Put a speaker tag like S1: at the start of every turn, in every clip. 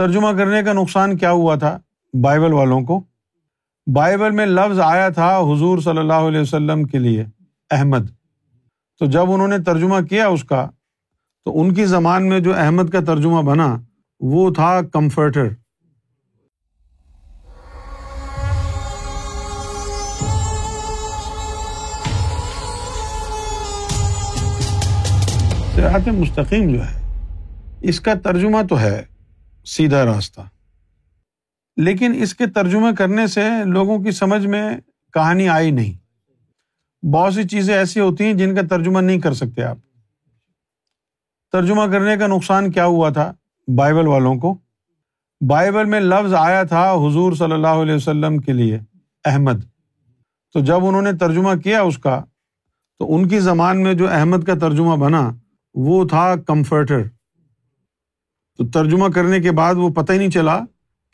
S1: ترجمہ کرنے کا نقصان کیا ہوا تھا بائبل والوں کو؟ بائبل میں لفظ آیا تھا حضور صلی اللہ علیہ وسلم کے لیے، احمد۔ تو جب انہوں نے ترجمہ کیا اس کا، تو ان کی زبان میں جو احمد کا ترجمہ بنا، وہ تھا کمفرٹر۔ صراط مستقیم جو ہے، اس کا ترجمہ تو ہے۔ سیدھا راستہ۔ لیکن اس کے ترجمے کرنے سے لوگوں کی سمجھ میں کہانی آئی نہیں۔ بہت سی چیزیں ایسی ہوتی ہیں جن کا ترجمہ نہیں کر سکتے آپ۔ ترجمہ کرنے کا نقصان کیا ہوا تھا بائبل والوں کو؟ بائبل میں لفظ آیا تھا حضور صلی اللہ علیہ وسلم کے لیے، احمد۔ تو جب انہوں نے ترجمہ کیا اس کا، تو ان کی زبان میں جو احمد کا ترجمہ بنا، وہ تھا کمفرٹر۔ تو ترجمہ کرنے کے بعد وہ پتہ ہی نہیں چلا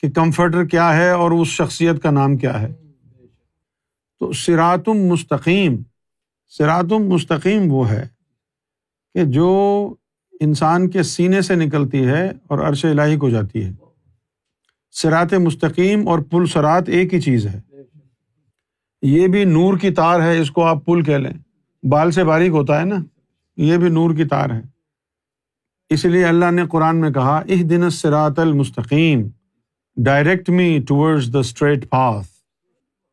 S1: کہ کمفرٹر کیا ہے اور اس شخصیت کا نام کیا ہے۔ تو سراتم مستقیم سراتم مستقیم وہ ہے کہ جو انسان کے سینے سے نکلتی ہے اور عرش الہی کو جاتی ہے۔ سرات مستقیم اور پل سرات ایک ہی چیز ہے۔ یہ بھی نور کی تار ہے، اس کو آپ پل کہہ لیں۔ بال سے باریک ہوتا ہے نا۔ یہ بھی نور کی تار ہے۔ اس لیے اللہ نے قرآن میں کہا اح دن سرات المستقیم direct me towards the straight path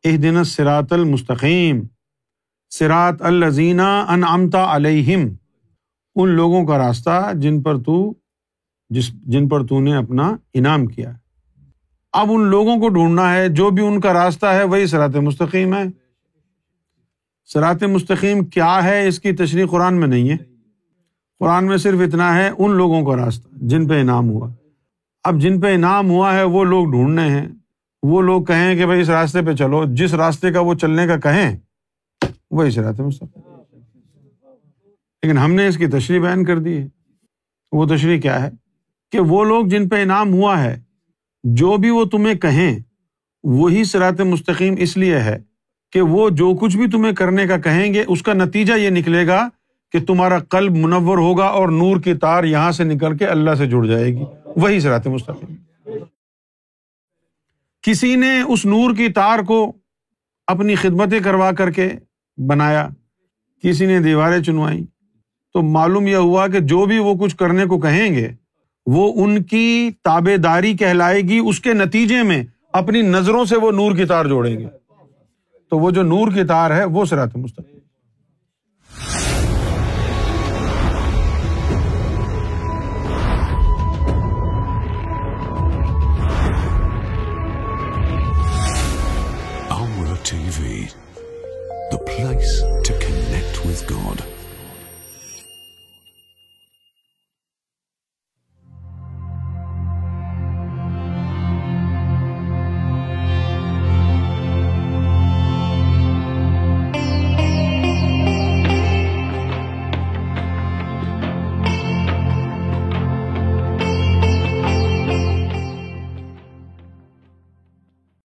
S1: اح دن سرات المستقیم سرات الزینہ ان امتا علیہم۔ ان لوگوں کا راستہ جن پر تو، جس، جن پر تو نے اپنا انعام کیا۔ اب ان لوگوں کو ڈھونڈنا ہے، جو بھی ان کا راستہ ہے، وہی سرات مستقیم ہے۔ سرات مستقیم کیا ہے، اس کی تشریح قرآن میں نہیں ہے۔ قرآن میں صرف اتنا ہے، ان لوگوں کا راستہ، جن پہ انعام ہوا۔ اب جن پہ انعام ہوا ہے، وہ لوگ ڈھونڈنے ہیں۔ وہ لوگ کہیں کہ بھائی اس راستے پہ چلو، جس راستے کا وہ چلنے کا کہیں وہی سرات مستقیم لیکن ہم نے اس کی تشریح بیان کر دی ہے۔ وہ تشریح کیا ہے؟ کہ وہ لوگ جن پہ انعام ہوا ہے، جو بھی وہ تمہیں کہیں، وہی سرات مستقیم اس لیے ہے کہ وہ جو کچھ بھی تمہیں کرنے کا کہیں گے، اس کا نتیجہ یہ نکلے گا کہ تمہارا قلب منور ہوگا اور نور کی تار یہاں سے نکل کے اللہ سے جڑ جائے گی۔ وہی سرات مستقیم۔ کسی نے اس نور کی تار کو اپنی خدمتیں کروا کر کے بنایا، کسی نے دیواریں چنوائی، تو معلوم یہ ہوا کہ جو بھی وہ کچھ کرنے کو کہیں گے، وہ ان کی تابے داری کہلائے گی، اس کے نتیجے میں اپنی نظروں سے وہ نور کی تار جوڑیں گے۔ تو وہ جو نور کی تار ہے، وہ سرات مستقیم۔
S2: TV, the place to connect with God.